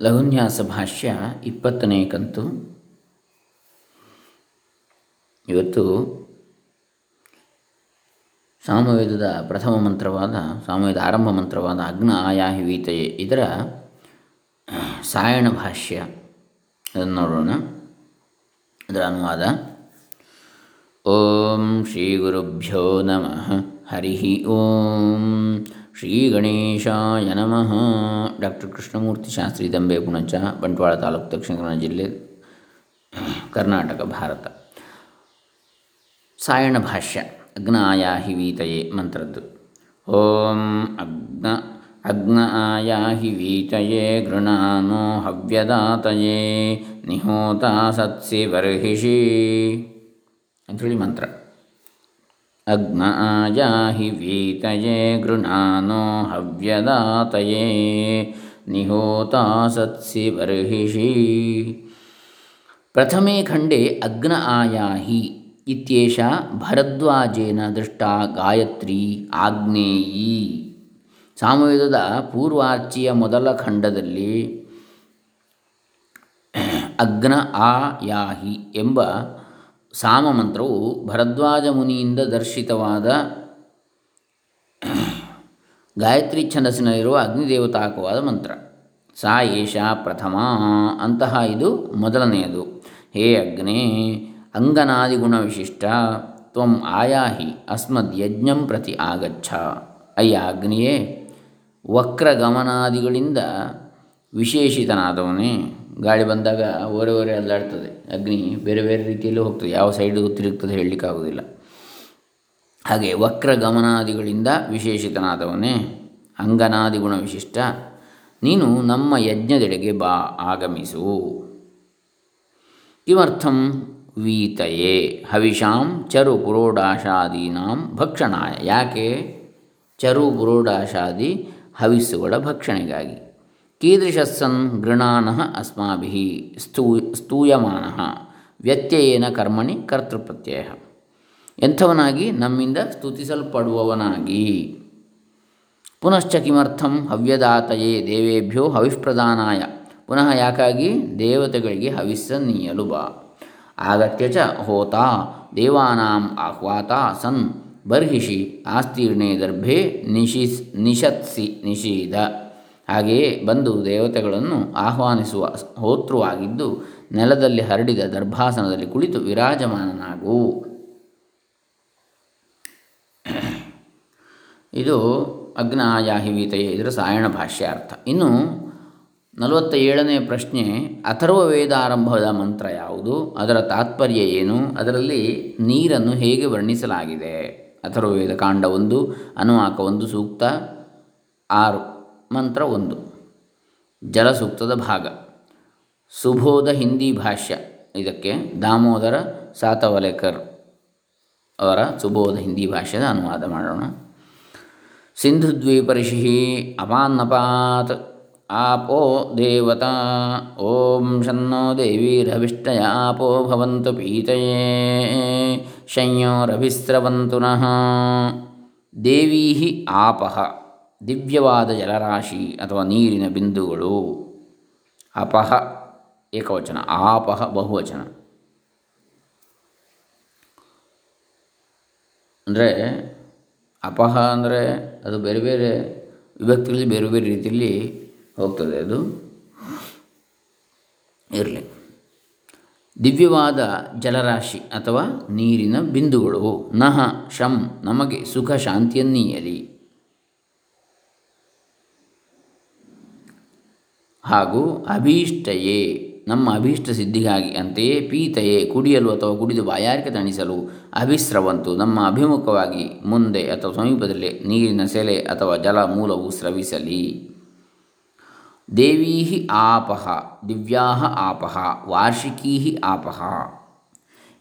ಲಘುನ್ಯಾಸ ಭಾಷ್ಯ ಇಪ್ಪತ್ತನೇ ಕಂತು. ಇವತ್ತು ಸಾಮವೇದದ ಪ್ರಥಮ ಮಂತ್ರವಾದ, ಸಾಮವೇದ ಆರಂಭ ಮಂತ್ರವಾದ ಅಗ್ನ ಆಯಾಹಿ ವೀತಯೇ. ಇದರ ಸಾಯಣ ಭಾಷ್ಯ. ಅದನ್ನು ನೋಡೋಣ. ಅದರ ಅನುವಾದ, ಓಂ ಶ್ರೀ ಗುರುಭ್ಯೋ ನಮಃ ಹರಿ ಓಂ. ಶ್ರೀ ಗಣೇಶಾಯ ನಮಃ. ಡಾಕ್ಟರ್ ಕೃಷ್ಣಮೂರ್ತಿ ಶಾಸ್ತ್ರಿ ದಂಬೆ ಪುಣಚ, ಬಂಟ್ವಾಳ ತಾಲೂಕು ದಕ್ಷಿಣ ಕನ್ನಡ ಜಿಲ್ಲೆ, ಕರ್ನಾಟಕ, ಭಾರತ. ಸಾಯಣ ಭಾಷ್ಯ ಅಗ್ನ ಆಯಾಹಿ ವೀತಯೇ ಮಂತ್ರದ್ದು. ಓಂ ಅಗ್ನ ಅಗ್ನ ಆಯಾಹಿ ವೀತಯೇ ಗೃಣಾನೋ ಹವ್ಯದಾತಯೇ, ನಿಹೋತ ಸತ್ಸಿ ಬರ್ಹಿಷಿ ಅಂಥೇಳಿ ಮಂತ್ರ. ಅಗ್ನ ಆಯಾಹಿ ವೀತಯೇ ಗೃಹಾನೋ ಹವ್ಯದಾತಯೇ ನಿಹೋತ ಸತ್ಸಿ ಬರ್ಹಿಷಿ ಪ್ರಥಮೇ ಖಂಡೆ ಅಗ್ನ ಆಯಾಹಿ ಇತ್ಯೇಷ ಭರದ್ವಾಜೇನ ದೃಷ್ಟ ಗಾಯತ್ರಿ ಆಗ್ನೇಯಿ ಸಾಮವೇದದ ಪೂರ್ವಾರ್ಚಿಯ ಮೊದಲ ಖಂಡದಲ್ಲಿ ಅಗ್ನ ಆಯಾಹಿ ಎಂಬ ಸಾಮ ಮಂತ್ರವು ಭರದ್ವಾಜ ಮುನಿಯಿಂದ ದರ್ಶಿತವಾದ ಗಾಯತ್ರಿ ಛಂದಸ್ಸಿನಲ್ಲಿರುವ ಅಗ್ನಿದೇವತಾಕವಾದ ಮಂತ್ರ. ಸಾ ಏಷ ಪ್ರಥಮ ಅಂತಹ ಇದು ಮೊದಲನೆಯದು. ಹೇ ಅಗ್ನೇ, ಅಂಗನಾದಿಗುಣ ವಿಶಿಷ್ಟ, ತ್ವಂ ಆಯಾಹಿ, ಅಸ್ಮದ್ ಯಜ್ಞಂ ಪ್ರತಿ ಆಗಚ್ಛ. ಅಯ್ಯ ಅಗ್ನಿಯೇ, ವಕ್ರಗಮನಾದಿಗಳಿಂದ ವಿಶೇಷಿತನಾದವನೇ. ಗಾಳಿ ಬಂದಾಗ ಓರೆ ಓರೆ ಅಲ್ಲಾಡ್ತದೆ. ಅಗ್ನಿ ಬೇರೆ ಬೇರೆ ರೀತಿಯಲ್ಲಿ ಹೋಗ್ತದೆ. ಯಾವ ಸೈಡು ತಿರುಗ್ತದೆ ಹೇಳಲಿಕ್ಕಾಗೋದಿಲ್ಲ ಹಾಗೆ ವಕ್ರ ಗಮನಾದಿಗಳಿಂದ ವಿಶೇಷಿತನಾದವನೇ ಅಂಗನಾದಿಗುಣ ವಿಶಿಷ್ಟ ನೀನು ನಮ್ಮ ಯಜ್ಞದೆಡೆಗೆ ಬಾ, ಆಗಮಿಸು. ಕಿಮರ್ಥಂ ವೀತಯೇ ಹವಿಷಾಂ ಚರು ಪುರೋಡಾಶಾದೀನಾಂ ಭಕ್ಷಣಾಯ. ಯಾಕೆ? ಚರು ಪುರೋಡಾಶಾದಿ ಹವಿಸ್ಸುಗಳ ಭಕ್ಷಣೆಗಾಗಿ. ಕೀದೃಶಸ್ಸನ್ ಗೃಣಾನಃ ಅಸ್ಮಾಭಿ ಸ್ತೂ ಸ್ತೂಯಮಾನ ವ್ಯತ್ಯಯೇನ ಕರ್ಮಣಿ ಕರ್ತೃಪ್ರತ್ಯಯ ಎಂಥವನಾಗಿ? ನಮ್ಮಿಂದ ಸ್ತುತಿಸಲ್ಪಡುವವನಾಗಿ। ಪುನಶ್ಚ ಕಿಮರ್ಥಂ ಹವ್ಯದಾತಯೇ ದೇವೇಭ್ಯೋ ಹವಿಷ್ಪ್ರದಾನಾಯ ಪುನಃ ಯಾಕಾಗಿ? ದೇವತೆಗಳಿಗೆ ಹವಿಸ್ಸನ್ನೀಯಲು ಬಾ। ಆಗತ್ಯ ಚ ಹೋತ, ದೇವಾನಾಂ ಆಹ್ವಾತ, ಸನ್ ಬರ್ಹಿಷಿ, ಆಸ್ತೀರ್ಣೆ ದರ್ಭೆ ನಿಶಿಸ್, ನಿಷತ್ಸಿ ನಿಷೀದ ಹಾಗೆಯೇ ಬಂದು ದೇವತೆಗಳನ್ನು ಆಹ್ವಾನಿಸುವ ಹೋತೃವಾಗಿದ್ದು ನೆಲದಲ್ಲಿ ಹರಡಿದ ದರ್ಭಾಸನದಲ್ಲಿ ಕುಳಿತು ವಿರಾಜಮಾನನಾಗು. ಇದು ಅಗ್ನಾಯಾಹಿವೀತೆಯೇ ಇದರ ಸಾಯಣ ಭಾಷ್ಯಾರ್ಥ. ಇನ್ನು ನಲವತ್ತ ಏಳನೇ ಪ್ರಶ್ನೆ, ಅಥರ್ವ ವೇದಾರಂಭದ ಮಂತ್ರ ಯಾವುದು? ಅದರ ತಾತ್ಪರ್ಯ ಏನು? ಅದರಲ್ಲಿ ನೀರನ್ನು ಹೇಗೆ ವರ್ಣಿಸಲಾಗಿದೆ? ಅಥರ್ವ ಕಾಂಡ ಒಂದು, ಅನುವಾಕ ಒಂದು ಸೂಕ್ತ. ಆರು. ಮಂತ್ರ ಒಂದು ಜಲಸೂಕ್ತದ ಭಾಗ ಸುಬೋಧ ಹಿಂದಿ ಭಾಷ್ಯ ಇದಕ್ಕೆ ದಾಮೋದರ ಸಾತವಲೇಕರ್ ಅವರ ಸುಬೋಧ ಹಿಂದಿ ಭಾಷ್ಯದ ಅನುವಾದ ಮಾಡೋಣ ಸಿಂಧುದ್ವೀಪರಿಷಿ ಅಪಾನ್ನಪಾತ್ आपो देवता ॐ शन्नो देवीरभिष्टय आपो ಭವಂತು ಪೀತಯೇ ಶಂಯೋರಭಿಸ್ರವಂತು ನಃ ದೇವೀ ಆಪಃ ದಿವ್ಯವಾದ ಜಲರಾಶಿ ಅಥವಾ ನೀರಿನ ಬಿಂದುಗಳು. ಅಪಹ ಏಕವಚನ, ಆಪಹ ಬಹುವಚನ. ಅಂದರೆ ಅಪಹ ಅಂದರೆ ಅದು ಬೇರೆ ಬೇರೆ ವಿಭಕ್ತಿಗಳಲ್ಲಿ ಬೇರೆ ಬೇರೆ ರೀತಿಯಲ್ಲಿ ಹೋಗ್ತದೆ ಅದು. ಇರಲಿ. ದಿವ್ಯವಾದ ಜಲರಾಶಿ ಅಥವಾ ನೀರಿನ ಬಿಂದುಗಳು. ನಹ, ಶಂ, ನಮಗೆ ಸುಖ ಶಾಂತಿಯನ್ನೀಯಲಿ ಹಾಗೂ ಅಭೀಷ್ಟಯೇ. ನಮ್ಮ ಅಭೀಷ್ಟ ಸಿದ್ಧಿಗಾಗಿ ಅಂತೆಯೇ ಪೀತಯೇ, ಕುಡಿಯಲು ಅಥವಾ ಕುಡಿದು ಬಾಯಾರಿಕೆ ತಣಿಸಲು ಅಭಿಸ್ರವಂತು ನಮ್ಮ ಅಭಿಮುಖವಾಗಿ ಮುಂದೆ ಅಥವಾ ಸಮೀಪದಲ್ಲಿ ನೀರಿನ ಸೆಲೆ ಅಥವಾ ಜಲ ಮೂಲವು ಸ್ರವಿಸಲಿ. ದೇವೀ ಆಪಹ ದಿವ್ಯಾ ಆಪಹ ವಾರ್ಷಿಕೀ ಆಪಹ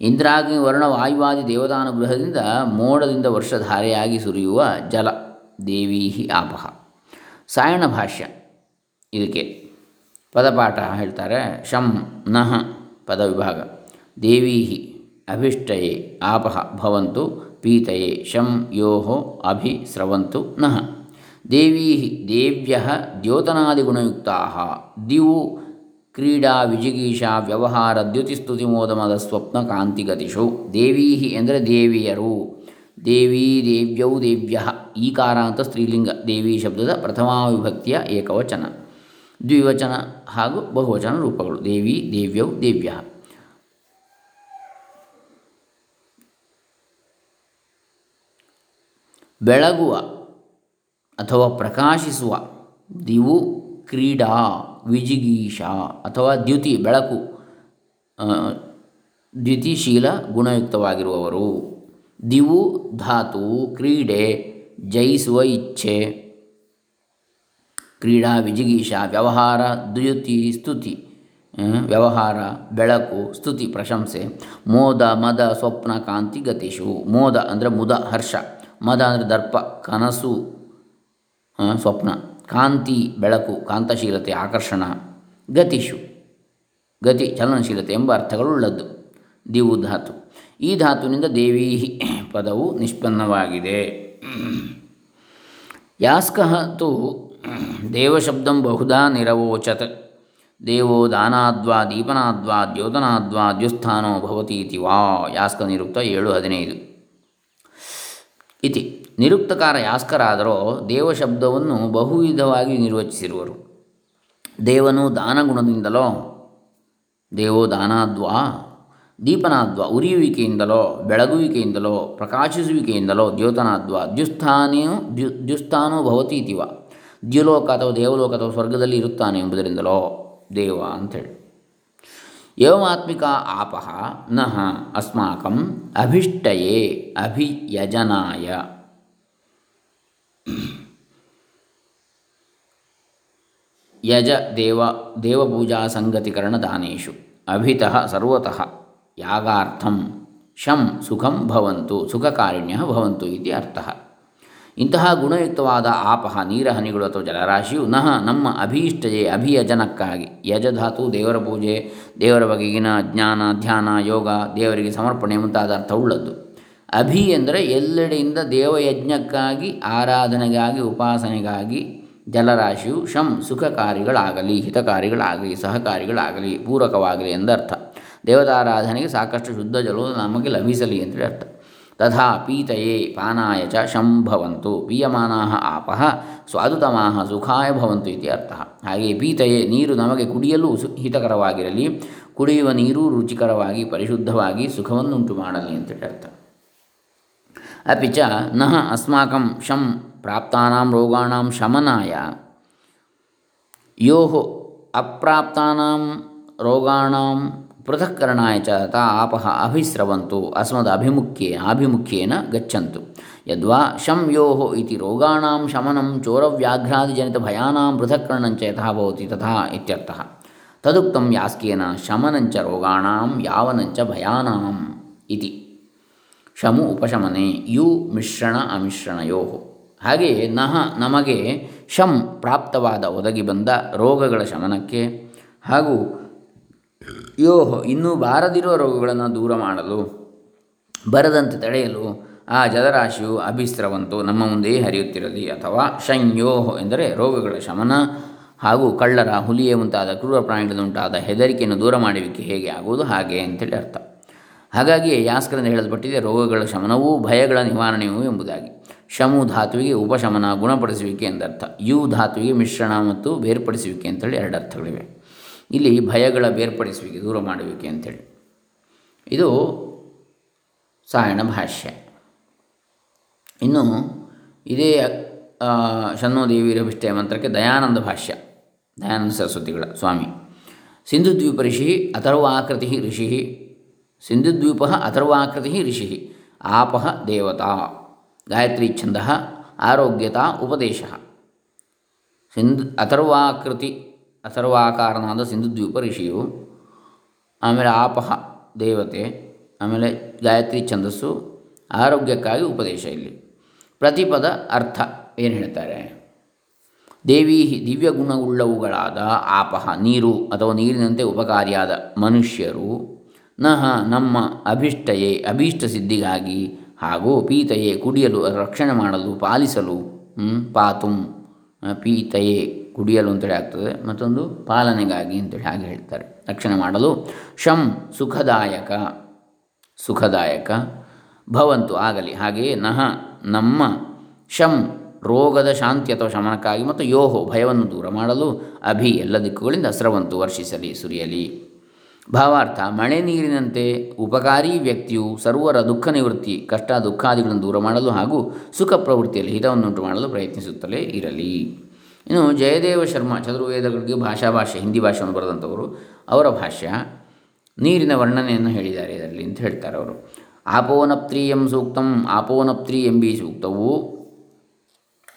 ಇಂದ್ರಾಗ್ನಿ ವರ್ಣ ವಾಯುವಾದಿ ದೇವತಾನುಗ್ರಹದಿಂದ ಮೋಡದಿಂದ ವರ್ಷಧಾರೆಯಾಗಿ ಸುರಿಯುವ ಜಲ ದೇವೀ ಆಪಹ ಸಾಯಣ ಭಾಷ್ಯ. ಇದಕ್ಕೆ ಪದಪಾಠ ಹೇಳ್ತಾರೆ, ಶಂ ನಃ ಪದವಿಭಾಗ. ದೇವೀ ಅಭಿಷ್ಟಯೇ ಆಪಹ ಭವಂತು, ಪೀತಯೇ ಶಂ ಯೋ ಅಭಿ ಸ್ರವಂತು ನಃ. ದೇವೀ ದೇವ್ಯ ದ್ಯೋತನಾದಿಗುಣಯುಕ್ತಾ. ದಿವು ಕ್ರೀಡಾ ವಿಜಿಗೀಷಾ ವ್ಯವಹಾರ ದ್ಯುತಿಸ್ತುತಿ ಮೋದಮದ ಸ್ವಪ್ನ ಕಾಂತಿಗತಿಷು. ದೇವೀ ಎಂದರೆ ದೇವಿಯರು. ದೇವೀ ದೇವ್ಯೌ ದೇವ್ಯ. ಈಕಾರ ಅಂತ ಸ್ತ್ರೀಲಿಂಗ. ದೇವಿ ಶಬ್ದದ ಪ್ರಥಮಾ ವಿಭಕ್ತಿಯ ಏಕವಚನ. ದ್ವಿವಚನ ಹಾಗೂ ಬಹುವಚನ ರೂಪಗಳು. ದೇವಿ ದೇವ್ಯವು ದೇವ್ಯ. ಬೆಳಗುವ ಅಥವಾ ಪ್ರಕಾಶಿಸುವ, ದಿವು, ಕ್ರೀಡಾ, ವಿಜಿಗೀಷ ಅಥವಾ ದ್ಯುತಿ, ಬೆಳಕು ದ್ಯುತಿಶೀಲ ಗುಣಯುಕ್ತವಾಗಿರುವವರು. ದಿವು, ಧಾತು, ಕ್ರೀಡೆ, ಜಯಿಸುವ ಇಚ್ಛೆ. ಕ್ರೀಡಾ ವಿಜಿಗೀಷ ವ್ಯವಹಾರ ದ್ಯುತಿ ಸ್ತುತಿ ವ್ಯವಹಾರ ಬೆಳಕು ಸ್ತುತಿ ಪ್ರಶಂಸೆ, ಮೋದ, ಮದ, ಸ್ವಪ್ನ, ಕಾಂತಿ ಗತಿಷು ಮೋದ ಅಂದರೆ ಮುದ, ಹರ್ಷ, ಮದ ಅಂದರೆ ದರ್ಪ, ಕನಸು ಸ್ವಪ್ನ, ಕಾಂತಿ, ಬೆಳಕು, ಕಾಂತಶೀಲತೆ, ಆಕರ್ಷಣ ಗತಿಷು ಗತಿ, ಚಲನಶೀಲತೆ ಎಂಬ ಅರ್ಥಗಳುಳ್ಳದ್ದು, ದಿವು ಧಾತು. ಈ ಧಾತುವಿನಿಂದ ದೇವಿ ಪದವು ನಿಷ್ಪನ್ನವಾಗಿದೆ. ಯಾಸ್ಕಃ ತು ದೇವಶಬ್ದಂ ಬಹುಧಾ ನಿರವೋಚತ್. ದೇವೋ ದಾನಾದ್ವಾ, ದೀಪನಾದ್ವಾ, ದ್ಯೋತನಾದ್ವಾ, ದ್ಯುಸ್ಥಾನೋ ಭವತಿ ಇತಿ ವಾ ಯಾಸ್ಕ ನಿರುಕ್ತ ಏಳು ಹದಿನೈದು. ಇತಿ, ನಿರುಕ್ತಕಾರ ಯಾಸ್ಕರಾದರೋ ದೇವಶಬ್ದವನ್ನು ಬಹುವಿಧವಾಗಿ ನಿರ್ವಚಿಸಿರುವರು. ದೇವನು ದಾನಗುಣದಿಂದಲೋ, ದೇವೋ ದಾನಾದ್ವಾ, ದೀಪನಾದ್ವಾ ಉರಿಯುವಿಕೆಯಿಂದಲೋ, ಬೆಳಗುವಿಕೆಯಿಂದಲೋ, ಪ್ರಕಾಶಿಸುವಿಕೆಯಿಂದಲೋ, ದ್ಯೋತನಾದ್ವಾ, ದ್ಯುಸ್ಥಾನೆಯು, ದ್ಯು, ದ್ಯುಸ್ಥಾನೋ ಭವತಿ ಇತಿವ ದ್ಯುಲೋಕ ಅಥವಾ ದೇವಲೋಕ ಅಥವಾ ಸ್ವರ್ಗದಲ್ಲಿ ಇರುತ್ತಾನೆ ಎಂಬುದರಿಂದಲೋ ದೇವ ಅಂಥೇಳಿ. ಏವಮಾತ್ಮಿಕ ಆಪಃ ನಃ ಅಸ್ಮಾಕಂ ಅಭಿಷ್ಟಯೇ ಅಭಿಯಜನಾಯ. ಯಜ ದೇವ ದೇವಪೂಜಾ ಸಂಗತಿಕರಣ ದಾನೇಶು. ಅಭಿತಃ ಸರ್ವತಃ ಯಾಗಾರ್ಥಂ ಶಂ ಸುಖಂ ಭವಂತು ಸುಖಕಾರಿಣ್ಯ ಭವಂತು ಇತಿ ಅರ್ಥಃ. ಇಂತಹ ಗುಣಯುಕ್ತವಾದ ಆಪಹ ನೀರ ಹನಿಗಳು ಅಥವಾ ಜಲರಾಶಿಯು ನಹ ನಮ್ಮ ಅಭೀಷ್ಟಯೇ ಅಭಿಯಜನಕ್ಕಾಗಿ. ಯಜಧಾತು ದೇವರ ಪೂಜೆ, ದೇವರ ಬಗೆಗಿನ ಜ್ಞಾನ, ಧ್ಯಾನ, ಯೋಗ ದೇವರಿಗೆ ಸಮರ್ಪಣೆ ಮುಂತಾದ ಅರ್ಥವುಳ್ಳದ್ದು ಅಭಿ ಎಂದರೆ ಎಲ್ಲೆಡೆಯಿಂದ ದೇವಯಜ್ಞಕ್ಕಾಗಿ, ಆರಾಧನೆಗಾಗಿ, ಉಪಾಸನೆಗಾಗಿ ಜಲರಾಶಿಯು ಶಂ ಸುಖಕಾರಿಗಳಾಗಲಿ, ಹಿತಕಾರಿಗಳಾಗಲಿ, ಸಹಕಾರಿಗಳಾಗಲಿ, ಪೂರಕವಾಗಲಿ ಎಂದರ್ಥ. ದೇವತಾರಾಧನೆಗೆ ಸಾಕಷ್ಟು ಶುದ್ಧ ಜಲವು ನಮಗೆ ಲಭಿಸಲಿ ಅಂತೇಳಿ ಅರ್ಥ. ತಥಾ ಪೀತಯೇ ಪಾನಾಯ ಚ ಶಂಭವಂತು ಪೀಯಮಾನಾ ಆಪಃ ಸ್ವಾದುತಮಾ ಸುಖಾಯ ಭವಂತು ಇತಿ ಅರ್ಥ ಹಾಗೆ ಪೀತಯೇ ನೀರು ನಮಗೆ ಕುಡಿಯಲು ಹಿತಕರವಾಗಿರಲಿ, ಕುಡಿಯುವ ನೀರು ರುಚಿಕರವಾಗಿ, ಪರಿಶುದ್ಧವಾಗಿ ಸುಖವನ್ನುಂಟು ಮಾಡಲಿ ಅಂತೇಳಿ ಅರ್ಥ. ಅಪಿ ಚ ನಃ ಅಸ್ಮಾಕಂ ಶಂ ಪ್ರಾಪ್ತಾನಾಂ ರೋಗಾಣಾಂ ಶಮನಾಯ। ಯೋ ಅಪ್ರಾಪ್ತಾನಾಂ ರೋಗಾಣಾಂ ಪೃಥಕ್ಕರಣಾಯ ಚ ತಾ ಆಪಃ ಅಭಿಸ್ರವಂತು, ಅಸ್ಮದ್ ಅಭಿಮುಖ್ಯೇ, ಆಭಿಮುಖ್ಯೇನ ಗಚ್ಚಂತು. ಯದ್ವಾ ಶಂ ಯೋ ಇತಿ ರೋಗಾಣಾಂ ಶಮನಂ ಚೋರವ್ಯಾಘ್ರಾದಿಜನಿತಭಯಾನಾಂ ಪೃಥಕ್ಕರಣಂಚ ಯಥಾ ತಥಾ ಇತ್ಯರ್ಥಃ. ತದುಕ್ತಂ ಯಾಸ್ಕೇನ ಶಮನಂಚ ರೋಗಾಣಾಂ ಯಾವನಂಚ ಭಯಾನಾಂ ಇತಿ. ಶಮು ಉಪಶಮನೆ, ಯು ಮಿಶ್ರಣ ಅಮಿಶ್ರಣಯೋ ಹಾಗೆಯೇ ನಹ ನಮಗೆ ಶಂ ಪ್ರಾಪ್ತವಾದ ಒದಗಿ ಬಂದ ರೋಗಗಳ ಶಮನಕ್ಕೆ ಹಾಗೂ ಯೋ ಇನ್ನೂ ಬಾರದಿರುವ ರೋಗಗಳನ್ನು ದೂರ ಮಾಡಲು, ಬರದಂತೆ ತಡೆಯಲು ಆ ಜಲರಾಶಿಯು ಅಭಿಸ್ರವಂತು ನಮ್ಮ ಮುಂದೆಯೇ ಹರಿಯುತ್ತಿರಲಿ ಅಥವಾ ಶಂಯೋಹ್ ಎಂದರೆ ರೋಗಗಳ ಶಮನ ಹಾಗೂ ಕಳ್ಳರ ಹುಲಿಯೇ ಮುಂತಾದ ಕ್ರೂರ ಪ್ರಾಣಿಗಳಿಂದ ಉಂಟಾದ ಹೆದರಿಕೆಯನ್ನು ದೂರ ಮಾಡುವಿಕೆ ಹೇಗೆ ಆಗುವುದು? ಹಾಗೆ ಅಂತೇಳಿ ಅರ್ಥ. ಹಾಗಾಗಿ ಯಾಸ್ಕರಿಂದ ಹೇಳಲ್ಪಟ್ಟಿದೆ, ರೋಗಗಳ ಶಮನವೂ ಭಯಗಳ ನಿವಾರಣೆಯೂ ಎಂಬುದಾಗಿ. ಶಮು ಧಾತುವಿಗೆ ಉಪಶಮನ ಗುಣಪಡಿಸುವಿಕೆ ಎಂದರ್ಥ. ಯು ಧಾತುವಿಗೆ ಮಿಶ್ರಣ ಮತ್ತು ಬೇರ್ಪಡಿಸುವಿಕೆ ಅಂತೇಳಿ ಎರಡು ಅರ್ಥಗಳಿವೆ ಇಲ್ಲಿ ಭಯಗಳ ಬೇರ್ಪಡಿಸುವಿಕೆ, ದೂರ ಮಾಡುವಿಕೆ ಅಂಥೇಳಿ. ಇದು ಸಾಯಣ ಭಾಷ್ಯ. ಇನ್ನು ಇದೇ ಶನ್ನೋ ದೇವಿರಭಿಷ್ಟೆ ಮಂತ್ರಕ್ಕೆ ದಯಾನಂದ ಭಾಷ್ಯ, ದಯಾನಂದ ಸರಸ್ವತಿಗಳ ಸ್ವಾಮಿ. ಸಿಂಧುದ್ವೀಪ ಋಷಿ ಅಥರ್ವಾಕೃತಿ ಋಷಿ ಸಿಂಧುದ್ವೀಪ ಅಥರ್ವಾಕೃತಿ ಋಷಿ ಆಪಹ ದೇವತಾ, ಗಾಯತ್ರಿ ಛಂದ, ಆರೋಗ್ಯತಾ ಉಪದೇಶ. ಸಿಂಧು, ಅಥರ್ವಾಕೃತಿ ಅಥರ್ವಾಕಾರನಾದ ಸಿಂಧುದ್ವೀಪ ಋಷಿಯು ಆಮೇಲೆ ಆಪಹ ದೇವತೆ, ಆಮೇಲೆ ಗಾಯತ್ರಿ ಛಂದಸ್ಸು ಆರೋಗ್ಯಕ್ಕಾಗಿ ಉಪದೇಶ ಇಲ್ಲಿ. ಪ್ರತಿಪದ ಅರ್ಥ ಏನು ಹೇಳ್ತಾರೆ? ದೇವಿ ದಿವ್ಯ ಗುಣವುಳ್ಳವುಗಳಾದ ಆಪಹ, ನೀರು ಅಥವಾ ನೀರಿನಂತೆ ಉಪಕಾರಿಯಾದ ಮನುಷ್ಯರು ನಹ ನಮ್ಮ ಅಭಿಷ್ಟಯೇ, ಅಭೀಷ್ಟ ಸಿದ್ಧಿಗಾಗಿ ಹಾಗೂ ಪೀತಯೇ ಕುಡಿಯಲು, ರಕ್ಷಣೆ ಮಾಡಲು, ಪಾಲಿಸಲು ಪಾತುಂ, ಪೀತಯೇ ಕುಡಿಯಲು ಅಂತೇಳಿ ಆಗ್ತದೆ. ಮತ್ತೊಂದು ಪಾಲನೆಗಾಗಿ ಅಂತೇಳಿ ಹಾಗೆ ಹೇಳ್ತಾರೆ. ರಕ್ಷಣೆ ಮಾಡಲು ಶಂ ಸುಖದಾಯಕ ಸುಖದಾಯಕ, ಭವಂತು ಆಗಲಿ. ಹಾಗೆಯೇ ನಹ, ನಮ್ಮ ಶಂ ರೋಗದ ಶಾಂತಿ ಅಥವಾ ಶಮನಕ್ಕಾಗಿ ಮತ್ತು ಯೋಹೋ ಭಯವನ್ನು ದೂರ ಮಾಡಲು ಅಭಿ ಎಲ್ಲ ದಿಕ್ಕುಗಳಿಂದ ಸ್ರವಂತು ವರ್ಷಿಸಲಿ, ಸುರಿಯಲಿ. ಭಾವಾರ್ಥ, ಮಳೆ ನೀರಿನಂತೆ ಉಪಕಾರಿ ವ್ಯಕ್ತಿಯು ಸರ್ವರ ದುಃಖ ನಿವೃತ್ತಿ, ಕಷ್ಟ ದುಃಖಾದಿಗಳನ್ನು ದೂರ ಮಾಡಲು ಹಾಗೂ ಸುಖ ಪ್ರವೃತ್ತಿಯಲ್ಲಿ ಹಿತವನ್ನುಂಟು ಮಾಡಲು ಪ್ರಯತ್ನಿಸುತ್ತಲೇ ಇರಲಿ. ಇನ್ನು ಜಯದೇವ ಶರ್ಮ, ಚತುರ್ವೇದಗಳಿಗೆ ಭಾಷಾ ಭಾಷೆ, ಹಿಂದಿ ಭಾಷೆಯನ್ನು ಬರೆದಂಥವರು, ಅವರ ಭಾಷ್ಯ ನೀರಿನ ವರ್ಣನೆಯನ್ನು ಹೇಳಿದ್ದಾರೆ ಇದರಲ್ಲಿ ಅಂತ ಹೇಳ್ತಾರೆ ಅವರು. ಆಪೋನಪ್ತ್ರೀಯಂ ಸೂಕ್ತಂ, ಆಪೋನಪ್ತ್ರಿ ಎಂಬಿ ಸೂಕ್ತವು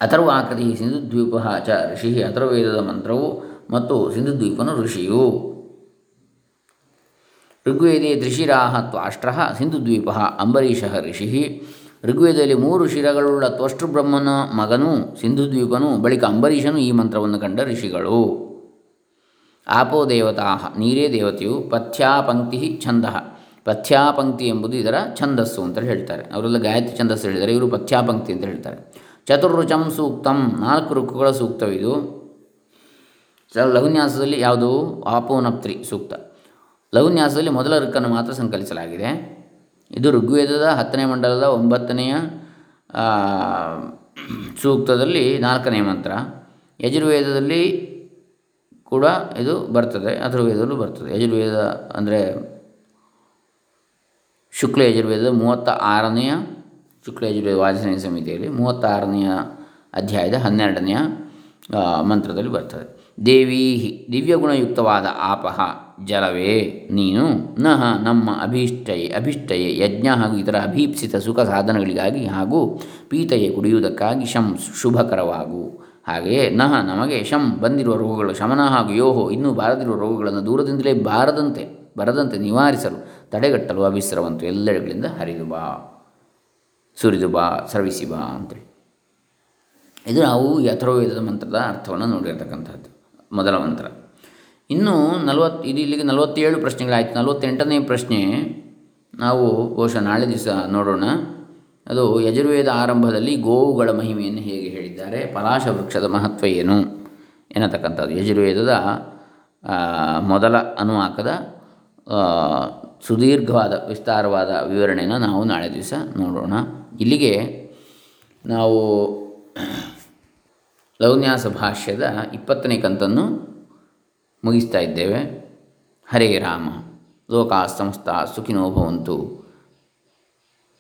ಅಥರ್ವಾಕೃತಿ ಸಿಂಧುದ್ವೀಪ ಚ ಋಷಿ ಅಥರ್ವೇದದ ಮಂತ್ರವು ಮತ್ತು ಸಿಂಧುದ್ವೀಪನು ಋಷಿಯು. ಋಗ್ವೇದೇ ತ್ರಿಶಿರಾಹ ತ್ವಾಷ್ಟ್ರ ಸಿಂಧುದ್ವೀಪ ಅಂಬರೀಷ ಋಷಿ ಋಗ್ವೇದದಲ್ಲಿ ಮೂರು ಶಿರಗಳುಳ್ಳ ತ್ವಷ್ಟು ಬ್ರಹ್ಮನ ಮಗನೂ ಸಿಂಧುದ್ವೀಪನು, ಬಳಿಕ ಅಂಬರೀಷನು ಈ ಮಂತ್ರವನ್ನು ಕಂಡ ಋಷಿಗಳು. ಆಪೋ ದೇವತಾ ನೀರೇ ದೇವತೆಯು, ಪಥ್ಯಾಪಂಕ್ತಿ ಛಂದ. ಪಥ್ಯಾಪಂಕ್ತಿ ಎಂಬುದು ಇದರ ಛಂದಸ್ಸು ಅಂತ ಹೇಳ್ತಾರೆ. ಅವರೆಲ್ಲ ಗಾಯತ್ರಿ ಛಂದಸ್ಸು ಹೇಳಿದ್ದಾರೆ. ಇವರು ಪಥ್ಯಾಪಂಕ್ತಿ ಅಂತ ಹೇಳ್ತಾರೆ. ಚತುರ್ರುಚಂ ಸೂಕ್ತಂ, ನಾಲ್ಕು ಋಕ್ಕುಗಳ ಸೂಕ್ತವಿದು ಲಘುನ್ಯಾಸದಲ್ಲಿ ಯಾವುದು? ಆಪೋನಪ್ತ್ರಿ ಸೂಕ್ತ. ಲಘುನ್ಯಾಸದಲ್ಲಿ ಮೊದಲ ಋಕ್ಕನ್ನು ಮಾತ್ರ ಸಂಕಲಿಸಲಾಗಿದೆ. ಇದು ಋಗ್ವೇದದ ಹತ್ತನೇ ಮಂಡಲದ ಒಂಬತ್ತನೆಯ ಸೂಕ್ತದಲ್ಲಿ ನಾಲ್ಕನೇ ಮಂತ್ರ. ಯಜುರ್ವೇದದಲ್ಲಿ ಕೂಡ ಇದು ಬರ್ತದೆ ಅಥರ್ವೇದಲ್ಲೂ ಬರ್ತದೆ. ಯಜುರ್ವೇದ ಅಂದರೆ ಶುಕ್ಲ ಯಜುರ್ವೇದದ ಮೂವತ್ತ ಆರನೆಯ ಶುಕ್ಲ ಯಜುರ್ವೇದ ವಾಚನ ಸಮಿತಿಯಲ್ಲಿ ಮೂವತ್ತಾರನೆಯ ಅಧ್ಯಾಯದ ಹನ್ನೆರಡನೆಯ ಮಂತ್ರದಲ್ಲಿ ಬರ್ತದೆ. ದೇವೀ ದಿವ್ಯಗುಣಯುಕ್ತವಾದ ಆಪಹ. ಜಲವೇ, ನೀನು ನಹ ನಮ್ಮ ಅಭೀಷ್ಟಯೇ, ಅಭಿಷ್ಟಯೇ, ಯಜ್ಞ ಹಾಗೂ ಇತರ ಅಭೀಪ್ಸಿತ ಸುಖ ಸಾಧನಗಳಿಗಾಗಿ ಹಾಗೂ ಪೀತಯೇ ಕುಡಿಯುವುದಕ್ಕಾಗಿ ಶಂ ಶುಭಕರವಾಗು. ಹಾಗೆಯೇ ನಹ ನಮಗೆ ಶಂ ಬಂದಿರುವ ರೋಗಗಳು ಶಮನ ಹಾಗೂ ಯೋಹೋ ಇನ್ನೂ ಬಾರದಿರುವ ರೋಗಗಳನ್ನು ದೂರದಿಂದಲೇ ಬಾರದಂತೆ, ಬರದಂತೆ ನಿವಾರಿಸಲು ತಡೆಗಟ್ಟಲು ಅಭಿಸ್ರವಂತು ಎಲ್ಲೆಡೆಗಳಿಂದ ಹರಿದು ಬಾ. ಸುರಿದು ಬಾ, ಸರ್ವಿಸಿ ಬಾ ಅಂತೇಳಿ ಇದು ನಾವು ಯಥರ್ವೇದ ಮಂತ್ರದ ಅರ್ಥವನ್ನು ನೋಡಿರ್ತಕ್ಕಂಥದ್ದು ಮೊದಲ ಮಂತ್ರ. ಇನ್ನು ನಲವತ್ತು, ಇದು ಇಲ್ಲಿಗೆ ನಲವತ್ತೇಳು ಪ್ರಶ್ನೆಗಳಾಯಿತು. ನಲವತ್ತೆಂಟನೇ ಪ್ರಶ್ನೆ ನಾವು ಬಹುಶಃ ನಾಳೆ ದಿವಸ ನೋಡೋಣ. ಅದು ಯಜುರ್ವೇದ ಆರಂಭದಲ್ಲಿ ಗೋವುಗಳ ಮಹಿಮೆಯನ್ನು ಹೇಗೆ ಹೇಳಿದ್ದಾರೆ, ಪಲಾಶ ವೃಕ್ಷದ ಮಹತ್ವ ಏನು ಎನ್ನತಕ್ಕಂಥದ್ದು. ಯಜುರ್ವೇದದ ಮೊದಲ ಅನುವಾಕದ ಸುದೀರ್ಘವಾದ, ವಿಸ್ತಾರವಾದ ವಿವರಣೆಯನ್ನು ನಾವು ನಾಳೆ ದಿವಸ ನೋಡೋಣ. ಇಲ್ಲಿಗೆ ನಾವು ಲೌನ್ಯಾಸ ಭಾಷ್ಯದ ಇಪ್ಪತ್ತನೇ ಕಂತನ್ನು ಮುಗಿಸ್ತಾ ಇದ್ದೇವೆ. ಹರೇ ರಾಮ. ಲೋಕಾ ಸಮಸ್ತ ಸುಖಿನೋ ಭವಂತು.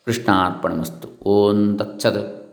ಕೃಷ್ಣಾರ್ಪಣಮಸ್ತು. ಓಂ ತತ್ಸತ್.